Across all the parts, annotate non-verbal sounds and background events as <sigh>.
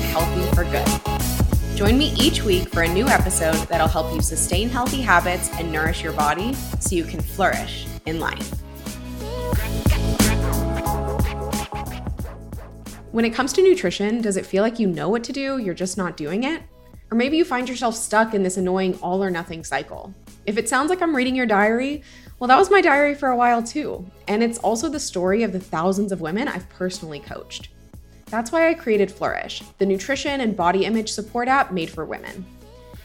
get healthy for good. Join me each week for a new episode that'll help you sustain healthy habits and nourish your body so you can flourish in life. When it comes to nutrition, does it feel like you know what to do, you're just not doing it? Or maybe you find yourself stuck in this annoying all or nothing cycle. If it sounds like I'm reading your diary, well, that was my diary for a while too. And it's also the story of the thousands of women I've personally coached. That's why I created Flourish, the nutrition and body image support app made for women.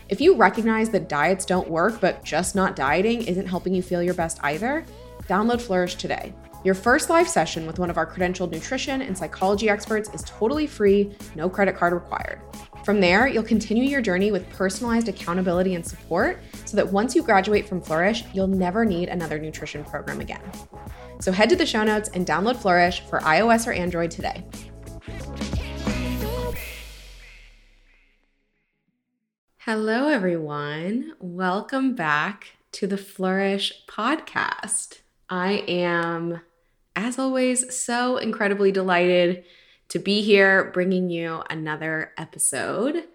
If you recognize that diets don't work, but just not dieting isn't helping you feel your best either, download Flourish today. Your first live session with one of our credentialed nutrition and psychology experts is totally free, no credit card required. From there, you'll continue your journey with personalized accountability and support so that once you graduate from Flourish, you'll never need another nutrition program again. So head to the show notes and download Flourish for iOS or Android today. Hello, everyone. Welcome back to the Flourish podcast. I am as always, so incredibly delighted to be here bringing you another episode.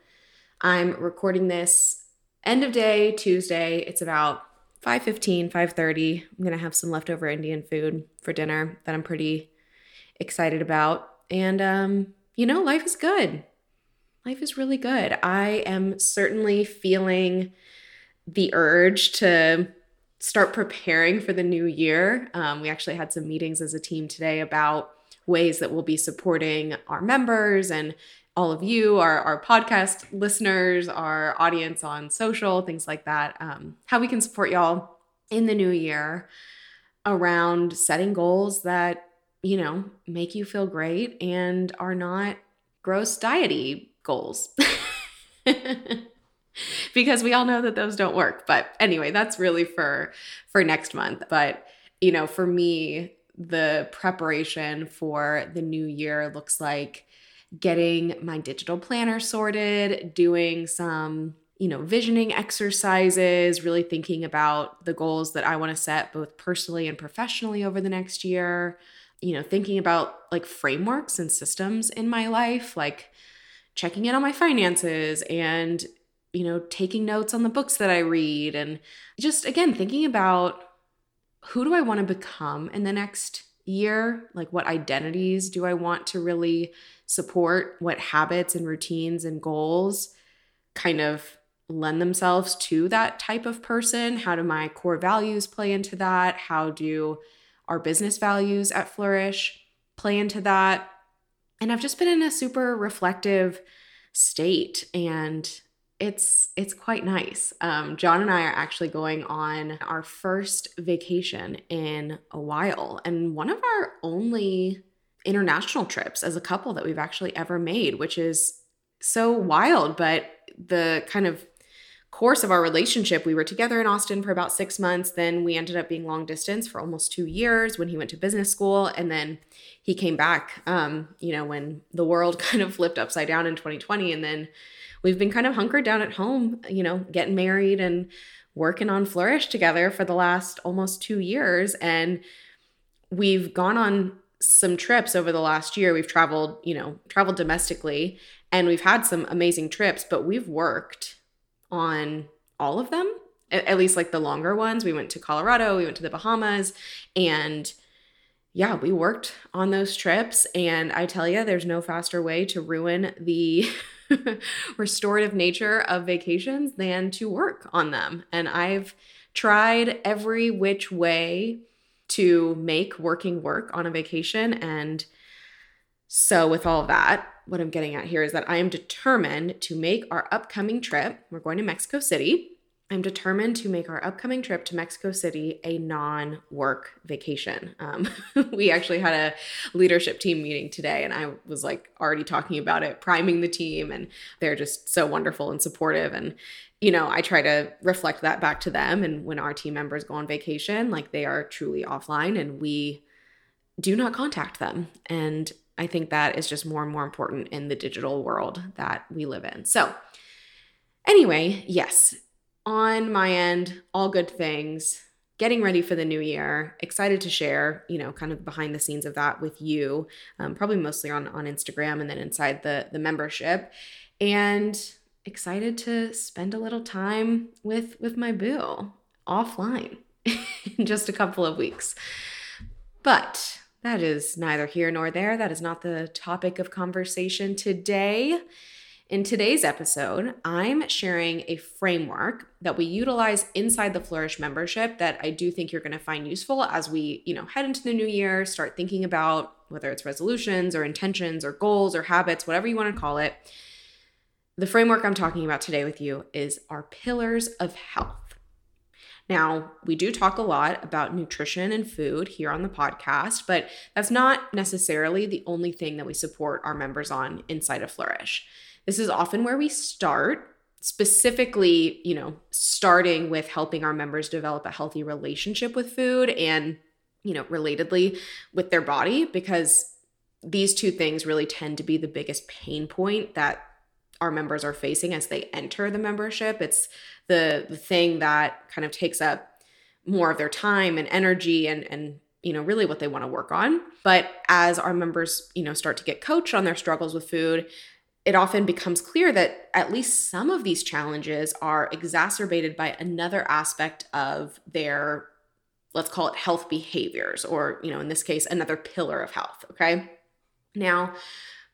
I'm recording this end of day Tuesday. It's about 5:15, 5:30. I'm going to have some leftover Indian food for dinner that I'm pretty excited about. And um, you know, life is good. Life is really good. I am certainly feeling the urge to start preparing for the new year. Um, we actually had some meetings as a team today about ways that we'll be supporting our members and all of you, our, our podcast listeners, our audience on social, things like that, um, how we can support y'all in the new year around setting goals that, you know, make you feel great and are not gross diety goals. <laughs> because we all know that those don't work. But anyway, that's really for for next month. But you know, for me, the preparation for the new year looks like getting my digital planner sorted, doing some you know, visioning exercises, really thinking about the goals that I want to set both personally and professionally over the next year. You know, thinking about like frameworks and systems in my life, like checking in on my finances and you know, taking notes on the books that I read and just again thinking about who do I want to become in the next year? Like, what identities do I want to really support? What habits and routines and goals kind of lend themselves to that type of person? How do my core values play into that? How do our business values at Flourish play into that? And I've just been in a super reflective state and it's it's quite nice. Um, John and I are actually going on our first vacation in a while, and one of our only international trips as a couple that we've actually ever made, which is so wild. But the kind of course of our relationship, we were together in Austin for about six months. Then we ended up being long distance for almost two years when he went to business school, and then he came back. Um, you know, when the world <laughs> kind of flipped upside down in 2020, and then we've been kind of hunkered down at home, you know, getting married and working on Flourish together for the last almost two years. And we've gone on some trips over the last year. We've traveled, you know, traveled domestically and we've had some amazing trips, but we've worked on all of them, at, least like the longer ones. We went to Colorado, we went to the Bahamas, and yeah, we worked on those trips. And I tell you, there's no faster way to ruin the <laughs> restorative nature of vacations than to work on them. And I've tried every which way to make working work on a vacation. And so, with all that, what I'm getting at here is that I am determined to make our upcoming trip. We're going to Mexico City I'm determined to make our upcoming trip to Mexico City a non work vacation. Um, <laughs> we actually had a leadership team meeting today, and I was like already talking about it, priming the team, and they're just so wonderful and supportive. And, you know, I try to reflect that back to them. And when our team members go on vacation, like they are truly offline and we do not contact them. And I think that is just more and more important in the digital world that we live in. So, anyway, yes, on my end, all good things. getting ready for the new year. Excited to share, you know, kind of behind the scenes of that with you, um, probably mostly on on Instagram and then inside the the membership, and excited to spend a little time with with my boo offline <laughs> in just a couple of weeks. But that is neither here nor there. That is not the topic of conversation today. In today's episode, I'm sharing a framework that we utilize inside the Flourish membership that I do think you're going to find useful as we, you know, head into the new year, start thinking about whether it's resolutions or intentions or goals or habits, whatever you want to call it. The framework I'm talking about today with you is our pillars of health. Now, we do talk a lot about nutrition and food here on the podcast, but that's not necessarily the only thing that we support our members on inside of Flourish. This is often where we start, specifically, you know, starting with helping our members develop a healthy relationship with food and, you know, relatedly with their body, because these two things really tend to be the biggest pain point that our members are facing as they enter the membership. It's the, the thing that kind of takes up more of their time and energy and, and you know really what they want to work on. But as our members you know start to get coached on their struggles with food it often becomes clear that at least some of these challenges are exacerbated by another aspect of their let's call it health behaviors or you know in this case another pillar of health okay? Now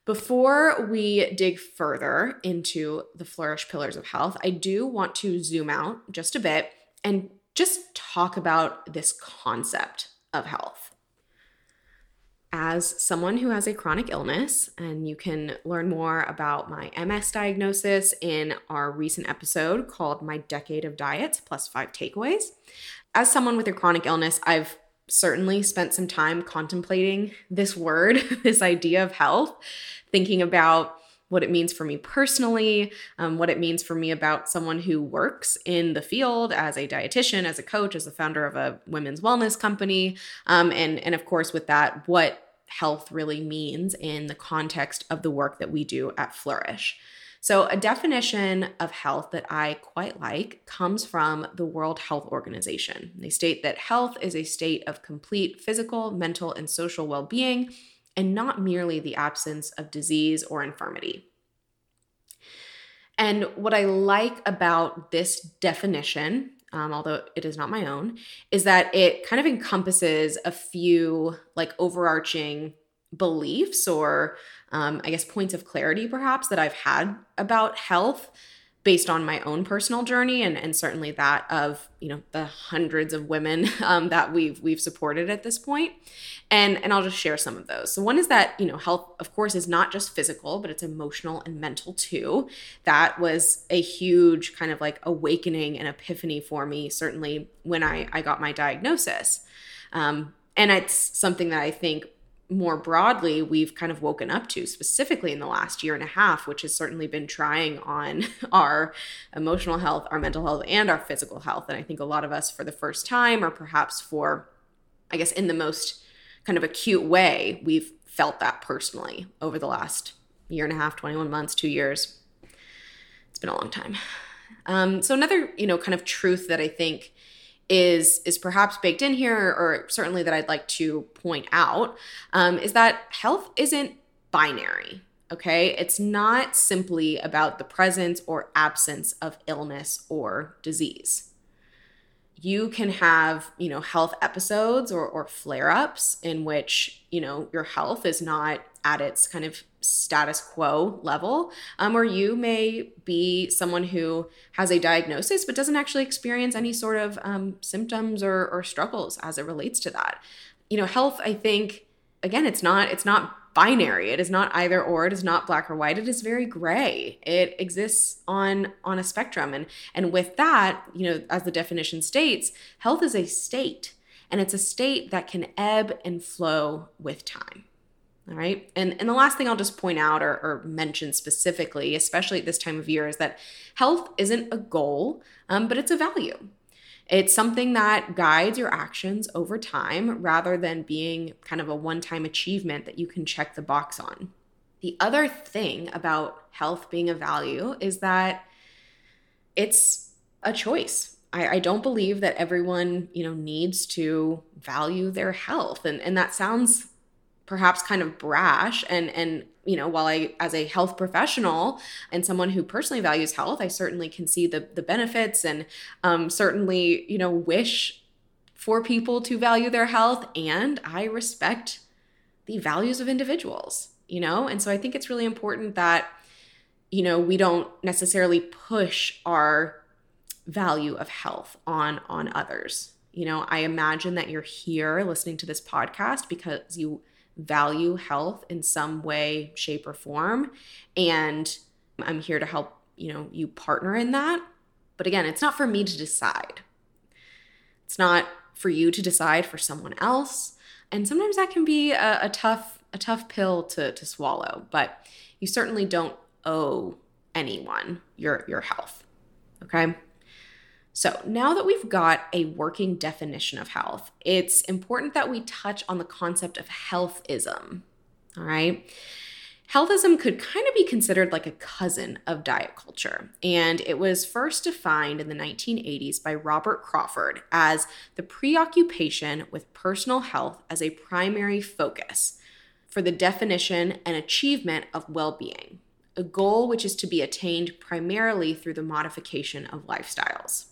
before we dig further into the flourish pillars of health i do want to zoom out just a bit and just talk about this concept of health as someone who has a chronic illness, and you can learn more about my MS diagnosis in our recent episode called My Decade of Diets Plus Five Takeaways. As someone with a chronic illness, I've certainly spent some time contemplating this word, <laughs> this idea of health, thinking about what it means for me personally, um, what it means for me about someone who works in the field as a dietitian, as a coach, as the founder of a women's wellness company, um, and and of course with that, what health really means in the context of the work that we do at Flourish. So, a definition of health that I quite like comes from the World Health Organization. They state that health is a state of complete physical, mental, and social well being and not merely the absence of disease or infirmity. And what I like about this definition, um, although it is not my own, is that it kind of encompasses a few like overarching beliefs or um, I guess points of clarity perhaps that I've had about health based on my own personal journey and, and certainly that of you know the hundreds of women <laughs> um, that we've we've supported at this point. And and i'll just share some of those. So one is that you know health of course is not just physical but it's emotional and mental too. That was a huge kind of like awakening and epiphany for me certainly when i i got my diagnosis. Um, and it's something that i think more broadly we've kind of woken up to specifically in the last year and a half which has certainly been trying on <laughs> our emotional health our mental health and our physical health. And i think a lot of us for the first time or perhaps for i guess in the most kind of acute way we've felt that personally over the last year and a half 21 months two years. It's been a long time. Um, so another you know kind of truth that i think is is perhaps baked in here or certainly that i'd like to point out um, is that health isn't binary okay? It's not simply about the presence or absence of illness or disease you can have you know health episodes or, or flare-ups in which you know your health is not at its kind of status quo level, um, or you may be someone who has a diagnosis but doesn't actually experience any sort of um, symptoms or, or struggles as it relates to that. You know, health, I think, again, it's not it's not binary. It is not either or. It is not black or white. It is very gray. It exists on on a spectrum, and and with that, you know, as the definition states, health is a state, and it's a state that can ebb and flow with time. All right. And, and the last thing I'll just point out or, or mention specifically, especially at this time of year, is that health isn't a goal, um, but it's a value. It's something that guides your actions over time rather than being kind of a one time achievement that you can check the box on. The other thing about health being a value is that it's a choice. I, I don't believe that everyone, you know, needs to value their health. And and that sounds perhaps kind of brash and and you know while i as a health professional and someone who personally values health i certainly can see the the benefits and um, certainly you know wish for people to value their health and i respect the values of individuals you know? And so i think it's really important that you know we don't necessarily push our value of health on on others. You know i imagine that you're here listening to this podcast because you value health in some way shape or form. And i'm here to help you know you partner in that. But again it's not for me to decide. It's not for you to decide for someone else. And sometimes that can be a, a tough a tough pill to to swallow. But you certainly don't owe anyone your your health okay so, now that we've got a working definition of health, it's important that we touch on the concept of healthism. All right. Healthism could kind of be considered like a cousin of diet culture, and it was first defined in the 1980s by Robert Crawford as the preoccupation with personal health as a primary focus for the definition and achievement of well being, a goal which is to be attained primarily through the modification of lifestyles.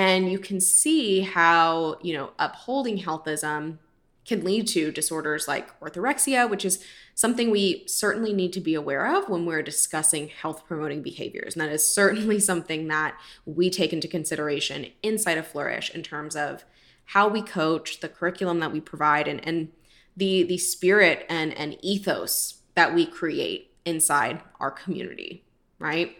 And you can see how, you know, upholding healthism can lead to disorders like orthorexia, which is something we certainly need to be aware of when we're discussing health promoting behaviors. And that is certainly <laughs> something that we take into consideration inside of Flourish in terms of how we coach, the curriculum that we provide, and, and the, the spirit and, and ethos that we create inside our community, right?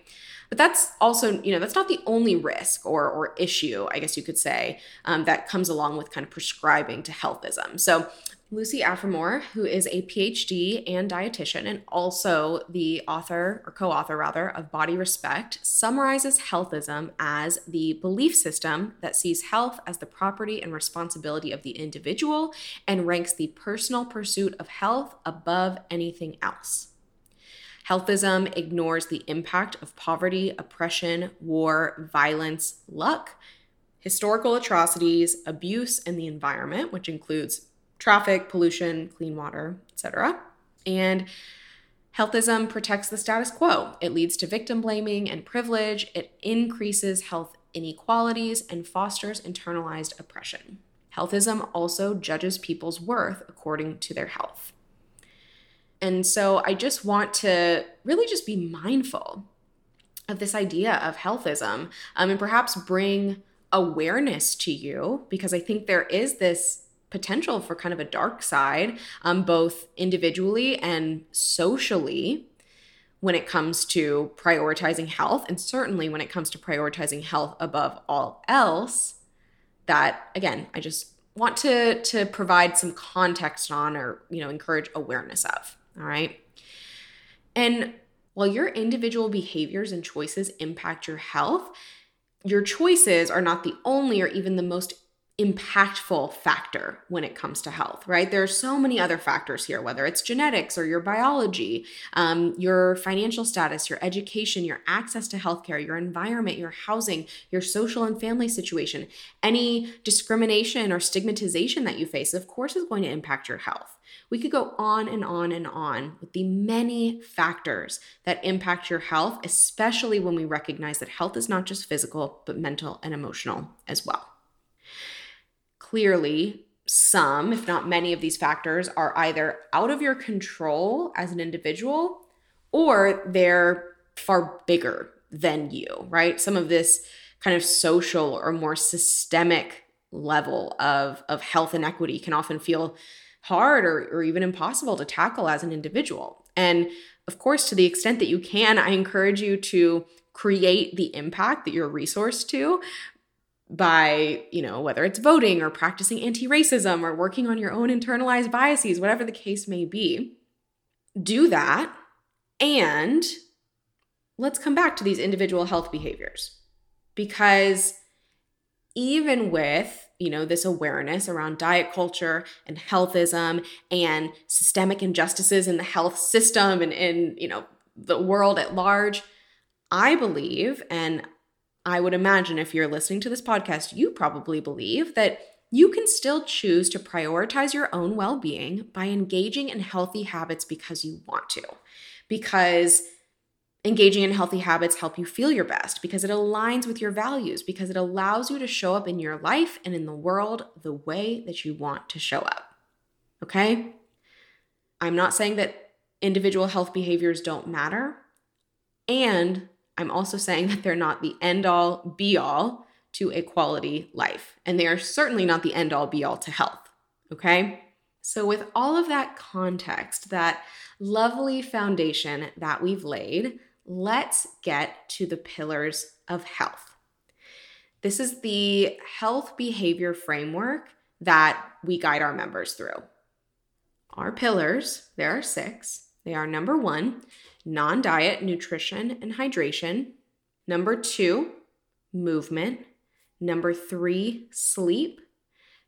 But that's also, you know, that's not the only risk or, or issue, I guess you could say, um, that comes along with kind of prescribing to healthism. So Lucy Aphramor, who is a PhD and dietitian and also the author or co author rather of Body Respect, summarizes healthism as the belief system that sees health as the property and responsibility of the individual and ranks the personal pursuit of health above anything else. Healthism ignores the impact of poverty, oppression, war, violence, luck, historical atrocities, abuse, and the environment, which includes traffic, pollution, clean water, etc. And healthism protects the status quo. It leads to victim blaming and privilege. It increases health inequalities and fosters internalized oppression. Healthism also judges people's worth according to their health. And so I just want to really just be mindful of this idea of healthism um, and perhaps bring awareness to you because I think there is this potential for kind of a dark side, um, both individually and socially, when it comes to prioritizing health, and certainly when it comes to prioritizing health above all else. That again, I just want to to provide some context on, or you know, encourage awareness of. All right. And while your individual behaviors and choices impact your health, your choices are not the only or even the most impactful factor when it comes to health, right? There are so many other factors here, whether it's genetics or your biology, um, your financial status, your education, your access to healthcare, your environment, your housing, your social and family situation. Any discrimination or stigmatization that you face, of course, is going to impact your health. We could go on and on and on with the many factors that impact your health, especially when we recognize that health is not just physical, but mental and emotional as well clearly some, if not many, of these factors are either out of your control as an individual or they're far bigger than you, right? Some of this kind of social or more systemic level of, of health inequity can often feel hard or, or even impossible to tackle as an individual. And of course, to the extent that you can, I encourage you to create the impact that you're a resource to by, you know, whether it's voting or practicing anti racism or working on your own internalized biases, whatever the case may be, do that. And let's come back to these individual health behaviors because even with you know this awareness around diet culture and healthism and systemic injustices in the health system and in you know the world at large i believe and I would imagine if you're listening to this podcast, you probably believe that you can still choose to prioritize your own well being by engaging in healthy habits because you want to. Because engaging in healthy habits help you feel your best because it aligns with your values because it allows you to show up in your life and in the world the way that you want to show up. Okay? I'm not saying that individual health behaviors don't matter. And i'm also saying that they're not the end all be all to a quality life and they are certainly not the end all be all to health okay so with all of that context that lovely foundation that we've laid let's get to the pillars of health. This is the health behavior framework that we guide our members through. Our pillars, there are six. They are number one, non diet, nutrition, and hydration. Number two, movement. Number three, sleep.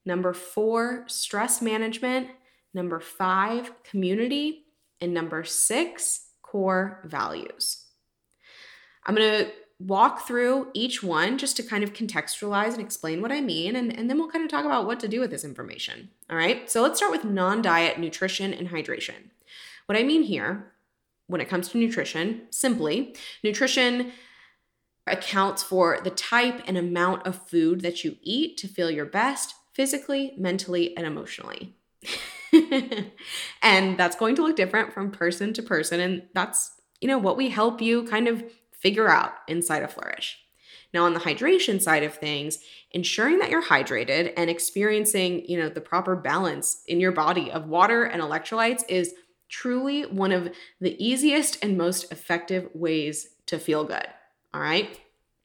Number four, stress management. Number five, community. And number six, core values. I'm going to walk through each one just to kind of contextualize and explain what I mean, and, and then we'll kind of talk about what to do with this information. All right, so let's start with non diet nutrition and hydration. What I mean here, when it comes to nutrition, simply, nutrition accounts for the type and amount of food that you eat to feel your best physically, mentally, and emotionally. <laughs> and that's going to look different from person to person. And that's, you know, what we help you kind of figure out inside of Flourish. Now, on the hydration side of things, ensuring that you're hydrated and experiencing, you know, the proper balance in your body of water and electrolytes is truly one of the easiest and most effective ways to feel good. All right?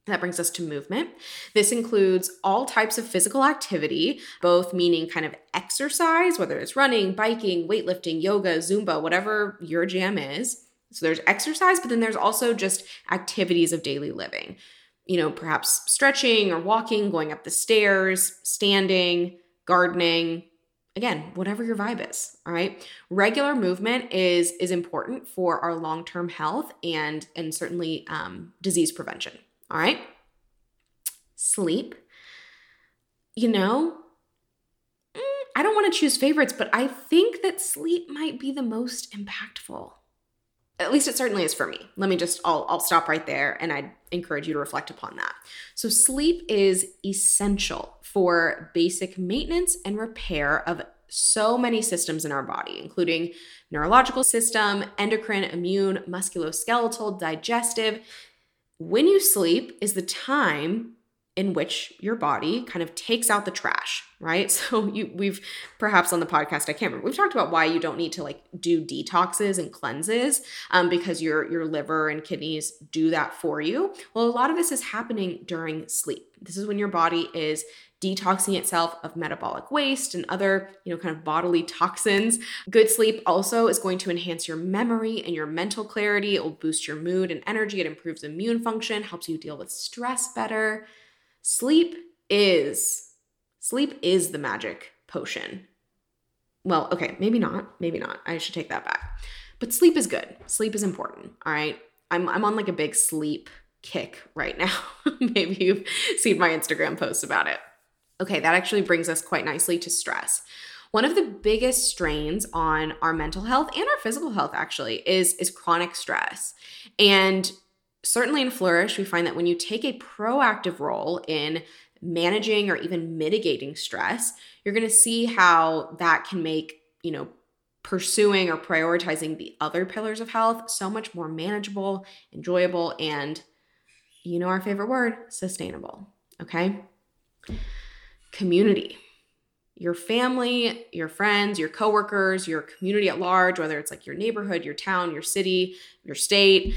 That brings us to movement. This includes all types of physical activity, both meaning kind of exercise, whether it's running, biking, weightlifting, yoga, Zumba, whatever your jam is so there's exercise, but then there's also just activities of daily living. You know, perhaps stretching or walking, going up the stairs, standing, gardening, again whatever your vibe is all right? Regular movement is is important for our long-term health and and certainly um, disease prevention all right? Sleep. You know mm, i don't want to choose favorites but i think that sleep might be the most impactful at least it certainly is for me. Let me just, I'll, I'll stop right there and I'd encourage you to reflect upon that. So, sleep is essential for basic maintenance and repair of so many systems in our body, including neurological system, endocrine, immune, musculoskeletal, digestive. When you sleep is the time in which your body kind of takes out the trash, right? <laughs> So you we've perhaps on the podcast I can't remember we've talked about why you don't need to like do detoxes and cleanses um, because your your liver and kidneys do that for you. Well, a lot of this is happening during sleep. This is when your body is detoxing itself of metabolic waste and other, you know, kind of bodily toxins. Good sleep also is going to enhance your memory and your mental clarity. It will boost your mood and energy. It improves immune function, helps you deal with stress better. Sleep is sleep is the magic potion. Well, okay, maybe not. Maybe not. I should take that back. But sleep is good. Sleep is important. All right. I'm I'm on like a big sleep kick right now. <laughs> maybe you've seen my Instagram posts about it. Okay, that actually brings us quite nicely to stress. One of the biggest strains on our mental health and our physical health actually is is chronic stress. And certainly in Flourish, we find that when you take a proactive role in managing or even mitigating stress, you're going to see how that can make, you know, pursuing or prioritizing the other pillars of health so much more manageable, enjoyable, and you know our favorite word, sustainable. Okay? Community. Your family, your friends, your coworkers, your community at large, whether it's like your neighborhood, your town, your city, your state,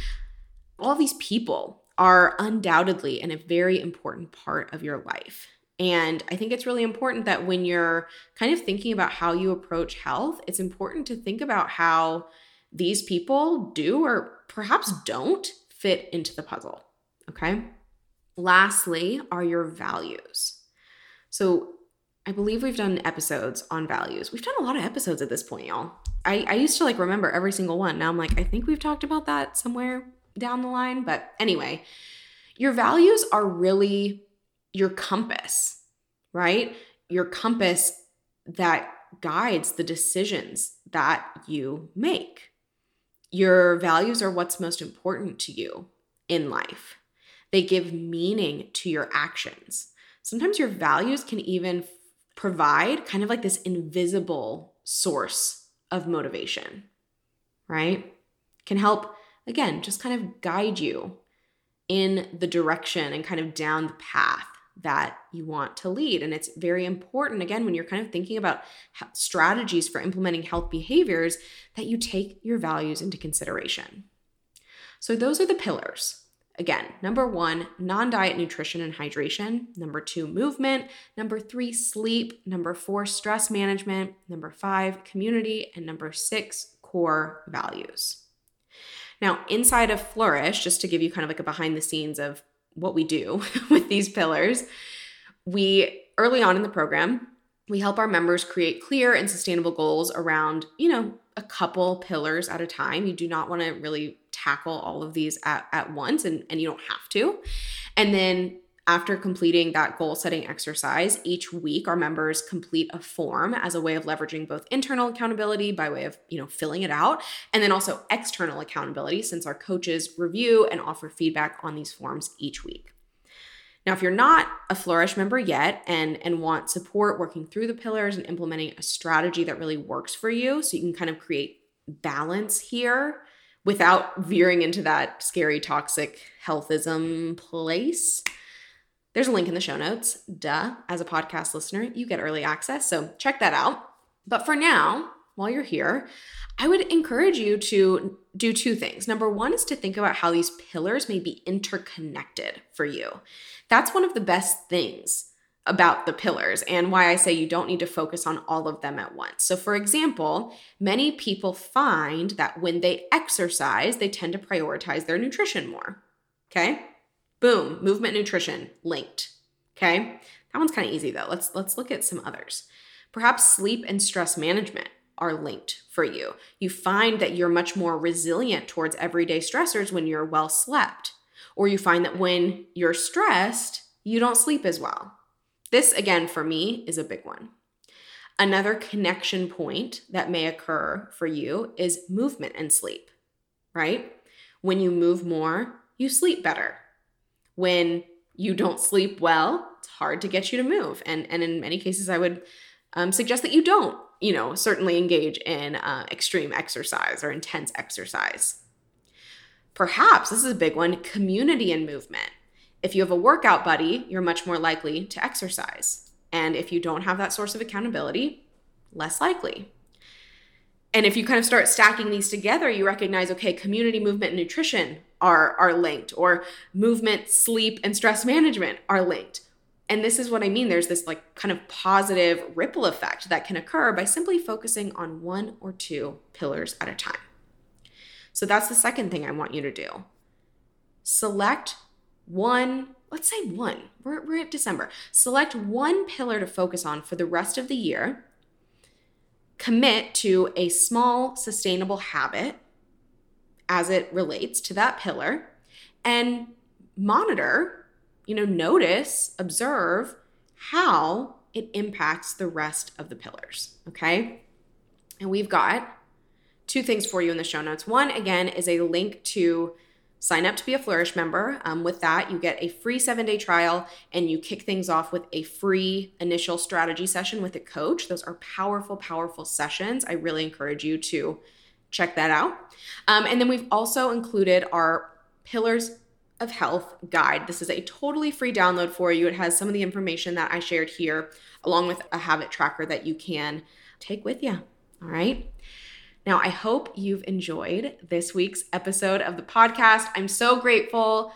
all these people are undoubtedly in a very important part of your life. And I think it's really important that when you're kind of thinking about how you approach health, it's important to think about how these people do or perhaps don't fit into the puzzle. Okay. Lastly, are your values. So I believe we've done episodes on values. We've done a lot of episodes at this point, y'all. I, I used to like remember every single one. Now I'm like, I think we've talked about that somewhere down the line. But anyway, Your values are really your compass, right? Your compass that guides the decisions that you make. Your values are what's most important to you in life. They give meaning to your actions. Sometimes your values can even provide kind of like this invisible source of motivation, right? Can help, again, just kind of guide you in the direction and kind of down the path that you want to lead. And it's very important, again, when you're kind of thinking about strategies for implementing health behaviors, that you take your values into consideration. So, those are the pillars. Again, number one, non diet nutrition and hydration. Number two, movement. Number three, sleep. Number four, stress management. Number five, community. And number six, core values. Now, inside of Flourish, just to give you kind of like a behind the scenes of what we do <laughs> with these pillars, we early on in the program, we help our members create clear and sustainable goals around, you know, a couple pillars at a time. You do not want to really tackle all of these at, at once and, and you don't have to. And then after completing that goal setting exercise, each week our members complete a form as a way of leveraging both internal accountability by way of, you know, filling it out, and then also external accountability since our coaches review and offer feedback on these forms each week. Now, if you're not a Flourish member yet and, and want support working through the pillars and implementing a strategy that really works for you, so you can kind of create balance here without veering into that scary, toxic healthism place, there's a link in the show notes. Duh, as a podcast listener, you get early access. So check that out. But for now, while you're here, I would encourage you to do two things. Number one is to think about how these pillars may be interconnected for you. That's one of the best things about the pillars and why I say you don't need to focus on all of them at once. So, for example, many people find that when they exercise, they tend to prioritize their nutrition more. Okay. Boom, movement nutrition linked. Okay? That one's kind of easy though. Let's let's look at some others. Perhaps sleep and stress management are linked for you. You find that you're much more resilient towards everyday stressors when you're well slept. Or you find that when you're stressed, you don't sleep as well. This again for me is a big one. Another connection point that may occur for you is movement and sleep, right? When you move more, you sleep better when you don't sleep well, it's hard to get you to move. And, and in many cases, I would um, suggest that you don't, you know, certainly engage in uh, extreme exercise or intense exercise. Perhaps, this is a big one community and movement. If you have a workout buddy, you're much more likely to exercise. And if you don't have that source of accountability, less likely. And if you kind of start stacking these together, you recognize okay, community movement and nutrition are are linked or movement, sleep and stress management are linked. And this is what I mean there's this like kind of positive ripple effect that can occur by simply focusing on one or two pillars at a time. So that's the second thing I want you to do. Select one, let's say one. We're, we're at December. Select one pillar to focus on for the rest of the year commit to a small sustainable habit as it relates to that pillar and monitor, you know, notice, observe how it impacts the rest of the pillars. Okay. And we've got two things for you in the show notes. One, again, is a link to sign up to be a Flourish member. Um, with that, you get a free seven day trial and you kick things off with a free initial strategy session with a coach. Those are powerful, powerful sessions. I really encourage you to check that out. Um, and then we've also included our Pillars of Health guide. This is a totally free download for you. It has some of the information that I shared here, along with a habit tracker that you can take with you. All right. Now, I hope you've enjoyed this week's episode of the podcast. I'm so grateful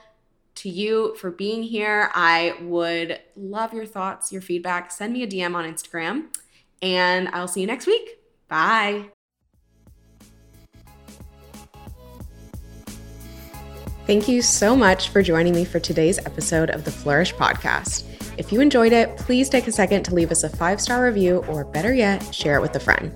to you for being here. I would love your thoughts, your feedback. Send me a DM on Instagram, and I'll see you next week. Bye. Thank you so much for joining me for today's episode of the Flourish Podcast. If you enjoyed it, please take a second to leave us a five star review, or better yet, share it with a friend.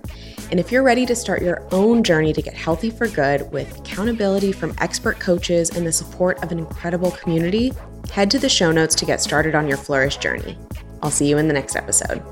And if you're ready to start your own journey to get healthy for good with accountability from expert coaches and the support of an incredible community, Head to the show notes to get started on your flourish journey. I'll see you in the next episode.